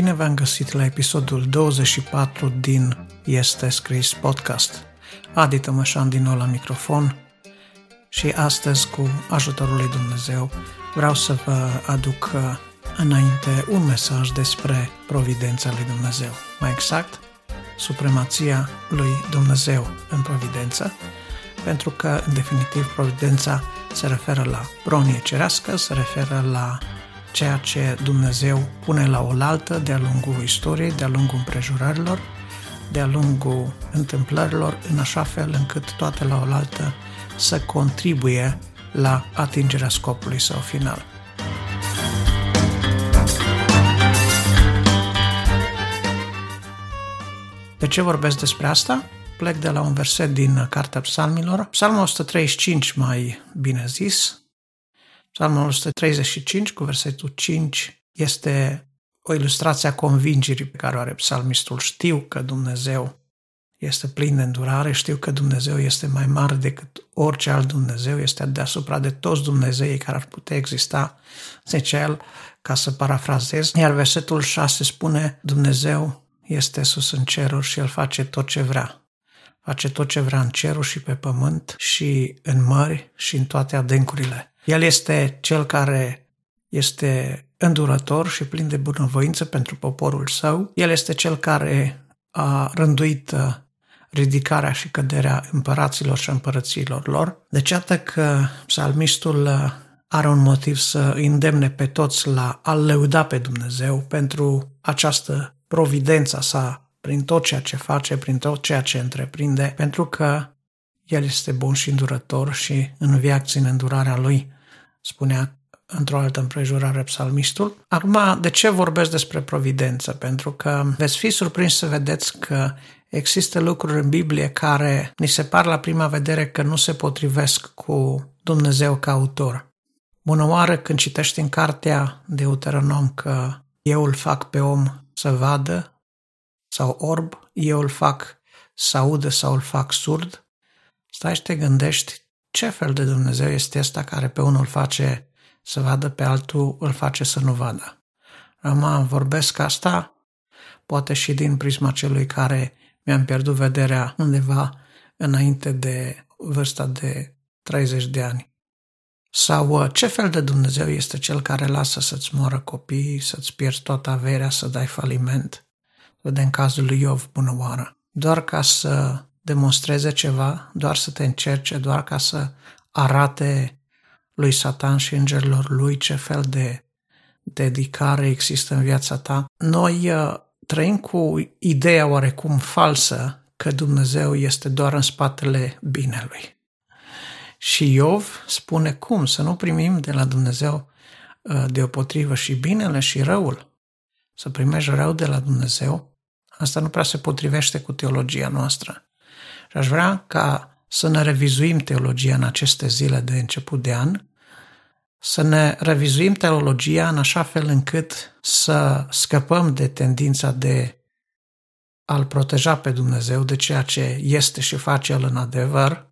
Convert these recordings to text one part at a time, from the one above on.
Bine v-am găsit la episodul 24 din Este Scris Podcast. Adi Tămășan din nou la microfon și astăzi, cu ajutorul lui Dumnezeu, vreau să vă aduc uh, înainte un mesaj despre providența lui Dumnezeu. Mai exact, supremația lui Dumnezeu în providență, pentru că, în definitiv, providența se referă la pronie cerească, se referă la ceea ce Dumnezeu pune la oaltă de-a lungul istoriei, de-a lungul împrejurărilor, de-a lungul întâmplărilor, în așa fel încât toate la oaltă să contribuie la atingerea scopului său final. De ce vorbesc despre asta? Plec de la un verset din Cartea Psalmilor, Psalmul 135 mai bine zis, Psalmul 135 cu versetul 5 este o ilustrație a convingerii pe care o are psalmistul. Știu că Dumnezeu este plin de îndurare, știu că Dumnezeu este mai mare decât orice alt Dumnezeu, este deasupra de toți Dumnezeii care ar putea exista, zice el, ca să parafrazez. Iar versetul 6 spune, Dumnezeu este sus în ceruri și El face tot ce vrea. Face tot ce vrea în cerul și pe pământ și în mări și în toate adâncurile. El este cel care este îndurător și plin de bunăvoință pentru poporul său. El este cel care a rânduit uh, ridicarea și căderea împăraților și împărăților lor. Deci iată că psalmistul uh, are un motiv să îndemne pe toți la a lăuda pe Dumnezeu pentru această providența sa prin tot ceea ce face, prin tot ceea ce întreprinde, pentru că El este bun și îndurător și în viață în îndurarea Lui spunea într-o altă împrejurare psalmistul. Acum, de ce vorbesc despre providență? Pentru că veți fi surprins să vedeți că există lucruri în Biblie care ni se par la prima vedere că nu se potrivesc cu Dumnezeu ca autor. Bună oară când citești în cartea de Deuteronom că eu îl fac pe om să vadă sau orb, eu îl fac să audă sau îl fac surd, stai și te gândești ce fel de Dumnezeu este ăsta care pe unul face să vadă, pe altul îl face să nu vadă? Acum vorbesc asta, poate și din prisma celui care mi-am pierdut vederea undeva înainte de vârsta de 30 de ani. Sau uh, ce fel de Dumnezeu este cel care lasă să-ți moară copiii, să-ți pierzi toată averea, să dai faliment? Vedem cazul lui Iov, bună oară. Doar ca să demonstreze ceva, doar să te încerce, doar ca să arate lui Satan și îngerilor lui ce fel de dedicare există în viața ta. Noi uh, trăim cu ideea oarecum falsă că Dumnezeu este doar în spatele binelui. Și Iov spune cum să nu primim de la Dumnezeu uh, deopotrivă și binele și răul. Să primești rău de la Dumnezeu, asta nu prea se potrivește cu teologia noastră. Și aș vrea ca să ne revizuim teologia în aceste zile de început de an, să ne revizuim teologia în așa fel încât să scăpăm de tendința de a-L proteja pe Dumnezeu de ceea ce este și face El în adevăr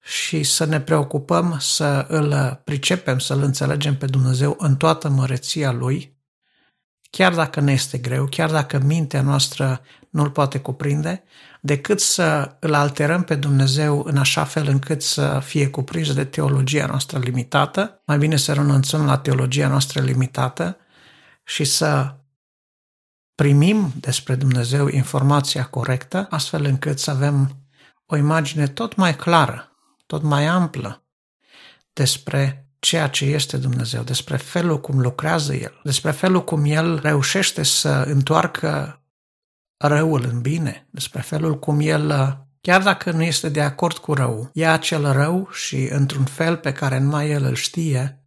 și să ne preocupăm să îl pricepem, să îl înțelegem pe Dumnezeu în toată măreția Lui, chiar dacă ne este greu, chiar dacă mintea noastră nu-l poate cuprinde, decât să îl alterăm pe Dumnezeu în așa fel încât să fie cuprins de teologia noastră limitată, mai bine să renunțăm la teologia noastră limitată și să primim despre Dumnezeu informația corectă, astfel încât să avem o imagine tot mai clară, tot mai amplă despre ceea ce este Dumnezeu, despre felul cum lucrează El, despre felul cum El reușește să întoarcă răul în bine, despre felul cum el, chiar dacă nu este de acord cu rău, ia acel rău și, într-un fel pe care numai el îl știe,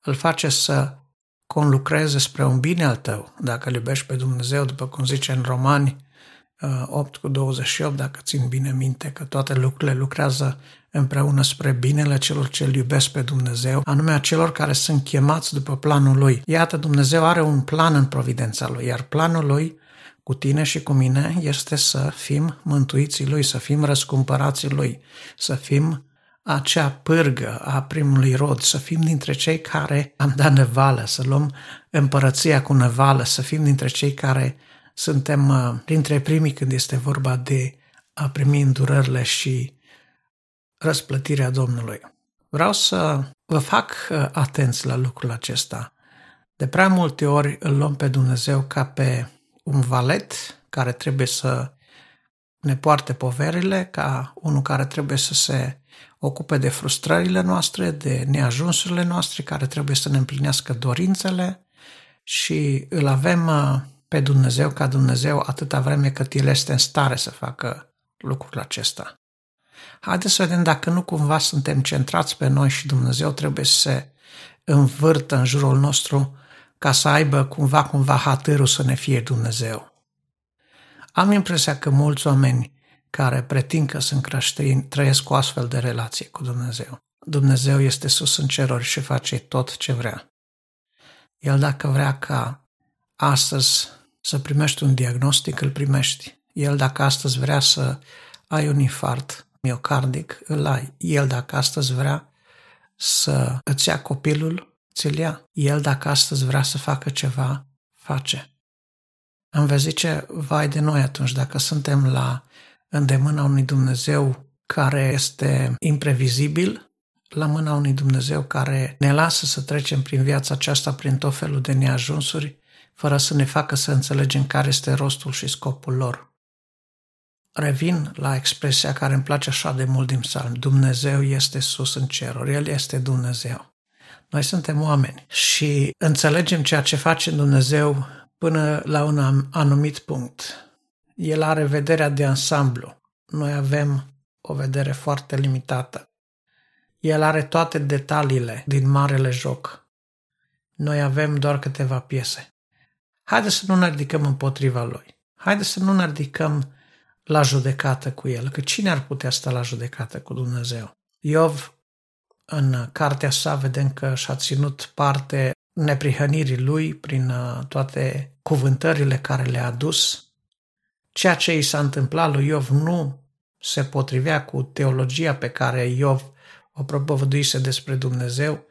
îl face să conlucreze spre un bine al tău, dacă îl iubești pe Dumnezeu, după cum zice în Romani 8 uh, cu 28, dacă țin bine minte că toate lucrurile lucrează împreună spre binele celor ce îl iubesc pe Dumnezeu, anume a celor care sunt chemați după planul Lui. Iată, Dumnezeu are un plan în providența Lui, iar planul Lui cu tine și cu mine este să fim mântuiții Lui, să fim răscumpărații Lui, să fim acea pârgă a primului rod, să fim dintre cei care am dat nevală, să luăm împărăția cu nevală, să fim dintre cei care suntem uh, printre primii când este vorba de a primi îndurările și răsplătirea Domnului. Vreau să vă fac uh, atenți la lucrul acesta. De prea multe ori îl luăm pe Dumnezeu ca pe un valet care trebuie să ne poarte poverile, ca unul care trebuie să se ocupe de frustrările noastre, de neajunsurile noastre, care trebuie să ne împlinească dorințele și îl avem uh, pe Dumnezeu ca Dumnezeu atâta vreme cât El este în stare să facă lucrul acesta. Haideți să vedem dacă nu cumva suntem centrați pe noi și Dumnezeu trebuie să se învârtă în jurul nostru ca să aibă cumva, cumva hatărul să ne fie Dumnezeu. Am impresia că mulți oameni care pretind că sunt creștini trăiesc o astfel de relație cu Dumnezeu. Dumnezeu este sus în ceruri și face tot ce vrea. El dacă vrea ca astăzi să primești un diagnostic, îl primești. El dacă astăzi vrea să ai un infart miocardic, îl ai. El dacă astăzi vrea să îți ia copilul, ți-l ia. El dacă astăzi vrea să facă ceva, face. Am vrea zice, vai de noi atunci, dacă suntem la îndemâna unui Dumnezeu care este imprevizibil, la mâna unui Dumnezeu care ne lasă să trecem prin viața aceasta prin tot felul de neajunsuri, fără să ne facă să înțelegem care este rostul și scopul lor. Revin la expresia care îmi place așa de mult din psalm. Dumnezeu este sus în ceruri, El este Dumnezeu. Noi suntem oameni și înțelegem ceea ce face Dumnezeu până la un anumit punct. El are vederea de ansamblu. Noi avem o vedere foarte limitată. El are toate detaliile din marele joc. Noi avem doar câteva piese. Haideți să nu ne ridicăm împotriva lui. Haideți să nu ne ridicăm la judecată cu el, că cine ar putea sta la judecată cu Dumnezeu? Iov, în cartea sa, vedem că și-a ținut parte neprihănirii lui prin uh, toate cuvântările care le-a adus. Ceea ce i s-a întâmplat lui Iov nu se potrivea cu teologia pe care Iov o propovăduise despre Dumnezeu,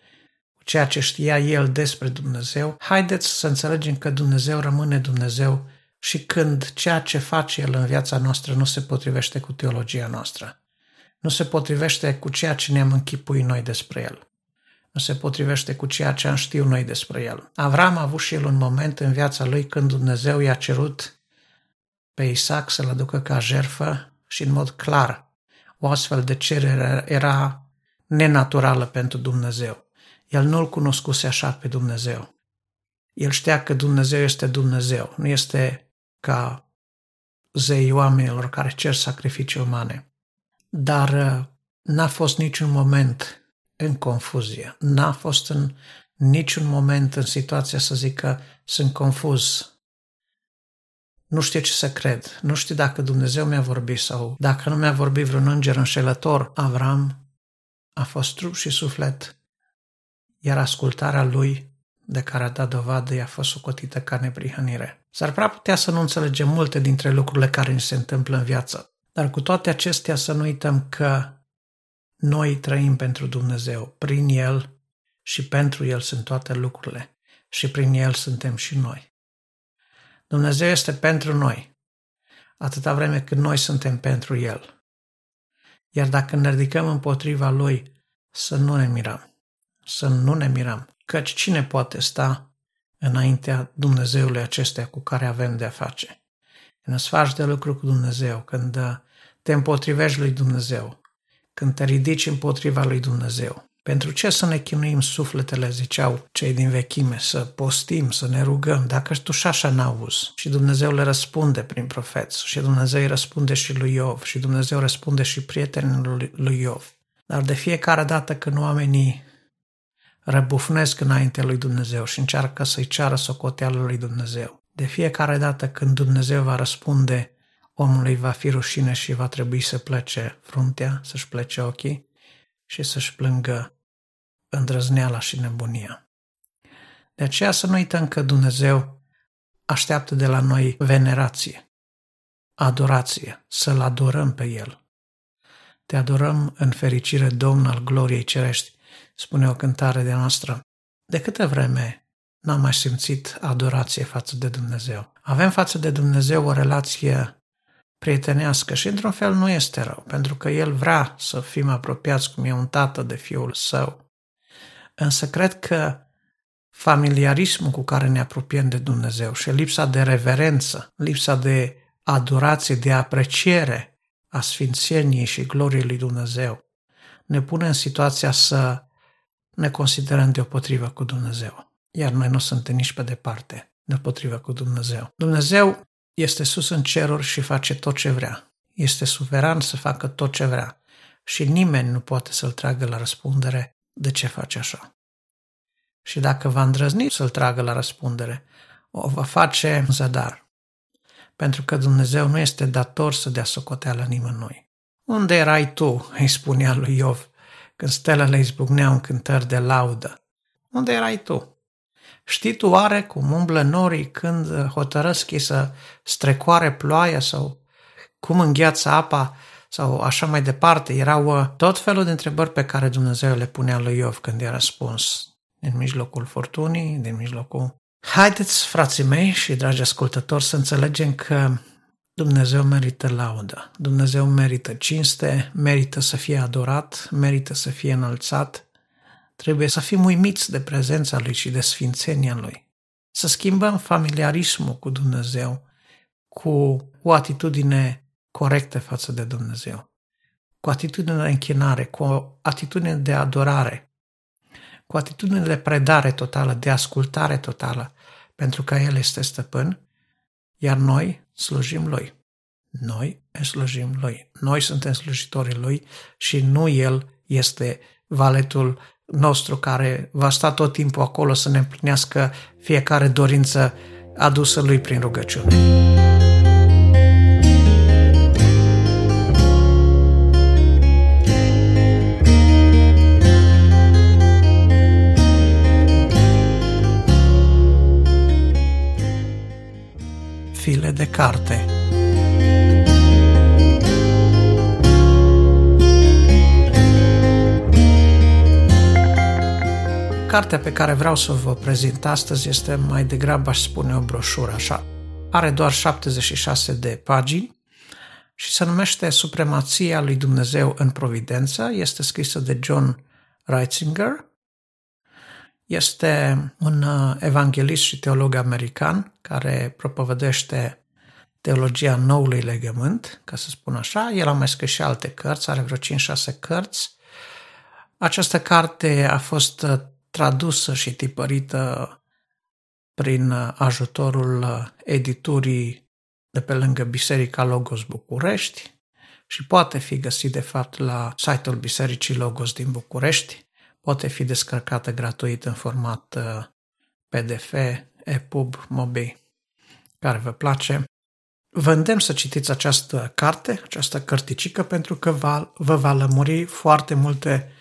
ceea ce știa el despre Dumnezeu. Haideți să înțelegem că Dumnezeu rămâne Dumnezeu și când ceea ce face El în viața noastră nu se potrivește cu teologia noastră, nu se potrivește cu ceea ce ne-am închipuit noi despre El nu se potrivește cu ceea ce am știut noi despre el. Avram a avut și el un moment în viața lui când Dumnezeu i-a cerut pe Isaac să-l aducă ca jerfă și în mod clar o astfel de cerere era nenaturală pentru Dumnezeu. El nu-L cunoscuse așa pe Dumnezeu. El știa că Dumnezeu este Dumnezeu, nu este ca zei oamenilor care cer sacrificii umane. Dar uh, n-a fost niciun moment în confuzie. N-a fost în niciun moment în situația să zică sunt confuz. Nu știu ce să cred. Nu știu dacă Dumnezeu mi-a vorbit sau dacă nu mi-a vorbit vreun înger înșelător. Avram a fost trup și suflet, iar ascultarea lui de care a dat dovadă i-a fost socotită ca neprihănire. S-ar prea putea să nu înțelegem multe dintre lucrurile care ni se întâmplă în viață, dar cu toate acestea să nu uităm că noi trăim pentru Dumnezeu, prin El și pentru El sunt toate lucrurile și prin El suntem și noi. Dumnezeu este pentru noi, atâta vreme cât noi suntem pentru El. Iar dacă ne ridicăm împotriva Lui, să nu ne mirăm, să nu ne mirăm, căci cine poate sta înaintea Dumnezeului acestea cu care avem de a face? Când îți faci de lucru cu Dumnezeu, când te împotrivești lui Dumnezeu, când te ridici împotriva lui Dumnezeu. Pentru ce să ne chinuim sufletele, ziceau cei din vechime, să postim, să ne rugăm, dacă tu și așa n-auzi. Și Dumnezeu le răspunde prin profeți, și Dumnezeu îi răspunde și lui Iov, și Dumnezeu răspunde și prietenilor lui Iov. Dar de fiecare dată când oamenii răbufnesc înainte lui Dumnezeu și încearcă să-i ceară socoteală lui Dumnezeu, de fiecare dată când Dumnezeu va răspunde omului va fi rușine și va trebui să plece fruntea, să-și plece ochii și să-și plângă îndrăzneala și nebunia. De aceea să nu uităm că Dumnezeu așteaptă de la noi venerație, adorație, să-L adorăm pe El. Te adorăm în fericire, Domn al gloriei cerești, spune o cântare de noastră. De câte vreme n-am mai simțit adorație față de Dumnezeu? Avem față de Dumnezeu o relație prietenească și într-un fel nu este rău, pentru că El vrea să fim apropiați cum e un tată de fiul său. Însă cred că familiarismul cu care ne apropiem de Dumnezeu și lipsa de reverență, lipsa de adorație, de apreciere a sfințeniei și gloriei lui Dumnezeu, ne pune în situația să ne considerăm deopotrivă cu Dumnezeu. Iar noi nu suntem nici pe departe deopotrivă cu Dumnezeu. Dumnezeu este sus în ceruri și face tot ce vrea. Este suveran să facă tot ce vrea. Și nimeni nu poate să-l tragă la răspundere de ce face așa. Și dacă va îndrăzni să-l tragă la răspundere, o va face în zadar. Pentru că Dumnezeu nu este dator să dea socoteală nimănui. Unde erai tu, îi spunea lui Iov, când stelele izbucneau în cântări de laudă? Unde erai tu? Știi tu oare cum umblă norii când hotărăsc ei să strecoare ploaia sau cum îngheață apa sau așa mai departe? Erau uh, tot felul de întrebări pe care Dumnezeu le punea lui Iov când i-a răspuns din mijlocul furtunii, din mijlocul... Haideți, frații mei și dragi ascultători, să înțelegem că Dumnezeu merită laudă, Dumnezeu merită cinste, merită să fie adorat, merită să fie înălțat, Trebuie să fim uimiți de prezența Lui și de sfințenia Lui. Să schimbăm familiarismul cu Dumnezeu cu o atitudine corectă față de Dumnezeu, cu atitudine de închinare, cu o atitudine de adorare, cu atitudine de predare totală, de ascultare totală, pentru că El este stăpân, iar noi slujim Lui. Noi slujim Lui. Noi suntem slujitorii Lui și nu El este valetul nostru care va sta tot timpul acolo să ne împlinească fiecare dorință adusă lui prin rugăciune. File de carte Cartea pe care vreau să vă prezint astăzi este mai degrabă, aș spune, o broșură, așa. Are doar 76 de pagini și se numește Supremația lui Dumnezeu în Providență. Este scrisă de John Reitzinger. Este un uh, evanghelist și teolog american care propovădește teologia noului legământ, ca să spun așa. El a mai scris și alte cărți, are vreo 5-6 cărți. Această carte a fost uh, tradusă și tipărită prin ajutorul editurii de pe lângă Biserica Logos București și poate fi găsit de fapt la site-ul Bisericii Logos din București. Poate fi descărcată gratuit în format uh, PDF, EPUB, MOBI, care vă place. Vă îndemn să citiți această carte, această cărticică, pentru că va, vă va lămuri foarte multe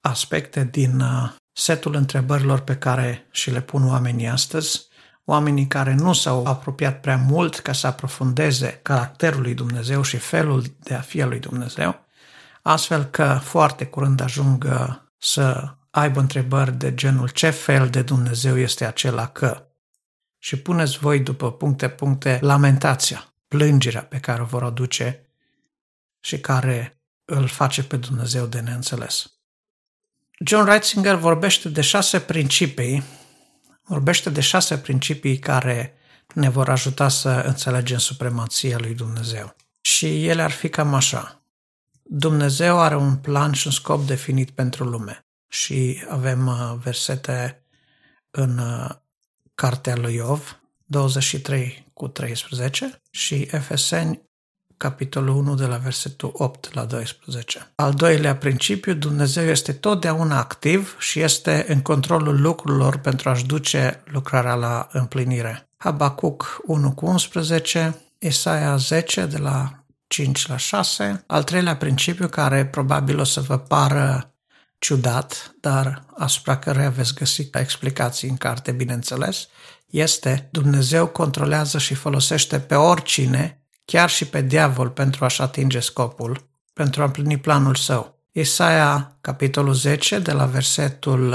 aspecte din uh, setul întrebărilor pe care și le pun oamenii astăzi, oamenii care nu s-au apropiat prea mult ca să aprofundeze caracterul lui Dumnezeu și felul de a fi al lui Dumnezeu, astfel că foarte curând ajung uh, să aibă întrebări de genul ce fel de Dumnezeu este acela că. Și puneți voi după puncte, puncte, lamentația, plângerea pe care o vor aduce și care îl face pe Dumnezeu de neînțeles. John Ratzinger vorbește de șase principii, vorbește de șase principii care ne vor ajuta să înțelegem supremația lui Dumnezeu. Și ele ar fi cam așa. Dumnezeu are un plan și un scop definit pentru lume. Și avem uh, versete în uh, cartea lui Iov, 23 cu 13 și Efeseni capitolul 1 de la versetul 8 la 12. Al doilea principiu, Dumnezeu este totdeauna activ și este în controlul lucrurilor pentru a-și duce lucrarea la împlinire. Habacuc 1 cu 11, Isaia 10 de la 5 la 6. Al treilea principiu, care probabil o să vă pară ciudat, dar asupra căruia veți găsi explicații în carte, bineînțeles, este Dumnezeu controlează și folosește pe oricine chiar și pe diavol pentru a-și atinge scopul, pentru a împlini planul său. Isaia, capitolul 10, de la versetul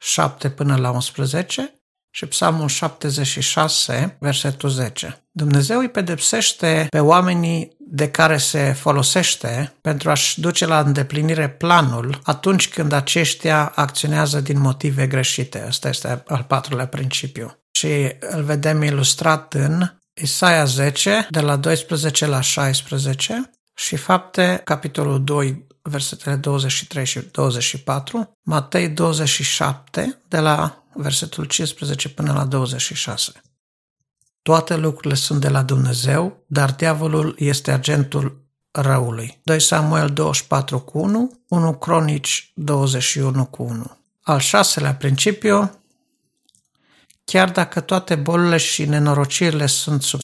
7 uh, până la 11 și Psalmul 76, versetul 10. Dumnezeu îi pedepsește pe oamenii de care se folosește pentru a-și duce la îndeplinire planul atunci când aceștia acționează din motive greșite. Asta este al patrulea principiu. Și îl vedem ilustrat în Isaia 10, de la 12 la 16 și fapte, capitolul 2, versetele 23 și 24, Matei 27, de la versetul 15 până la 26. Toate lucrurile sunt de la Dumnezeu, dar diavolul este agentul răului. 2 Samuel 24 cu 1, 1 Cronici 21 cu 1. Al șaselea principiu, chiar dacă toate bolile și nenorocirile sunt sub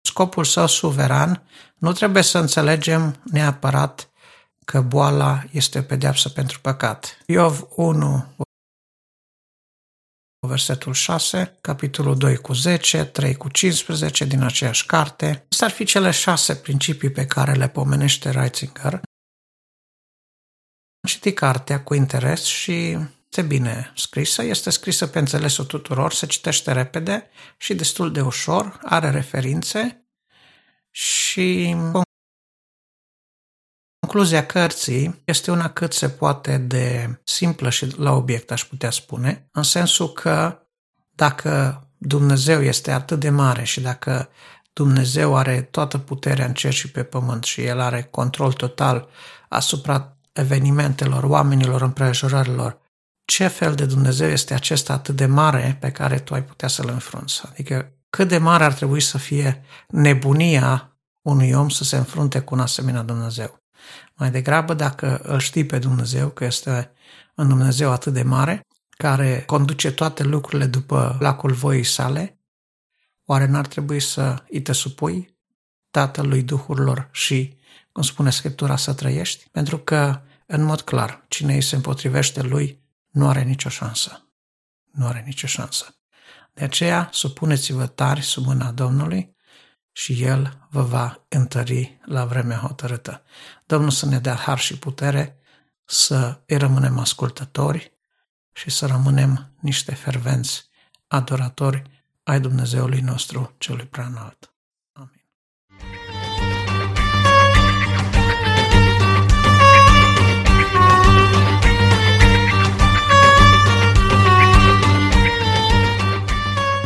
scopul său suveran, nu trebuie să înțelegem neapărat că boala este o pedeapsă pentru păcat. Iov 1, versetul 6, capitolul 2 cu 10, 3 cu 15 din aceeași carte. Acestea ar fi cele șase principii pe care le pomenește Reitzinger. Am citit cartea cu interes și este bine scrisă, este scrisă pe înțelesul tuturor, se citește repede și destul de ușor, are referințe și concluzia cărții este una cât se poate de simplă și la obiect, aș putea spune, în sensul că dacă Dumnezeu este atât de mare și dacă Dumnezeu are toată puterea în cer și pe pământ și El are control total asupra evenimentelor, oamenilor, împrejurărilor, ce fel de Dumnezeu este acesta atât de mare pe care tu ai putea să-l înfrunți? Adică cât de mare ar trebui să fie nebunia unui om să se înfrunte cu un asemenea Dumnezeu. Mai degrabă, dacă îl știi pe Dumnezeu, că este un Dumnezeu atât de mare, care conduce toate lucrurile după lacul voii sale, oare n-ar trebui să îi te supui Tatălui Duhurilor și, cum spune Scriptura, să trăiești? Pentru că, în mod clar, cine îi se împotrivește lui nu are nicio șansă. Nu are nicio șansă. De aceea, supuneți-vă tari sub mâna Domnului și El vă va întări la vremea hotărâtă. Domnul să ne dea har și putere să îi rămânem ascultători și să rămânem niște fervenți adoratori ai Dumnezeului nostru celui prea înalt.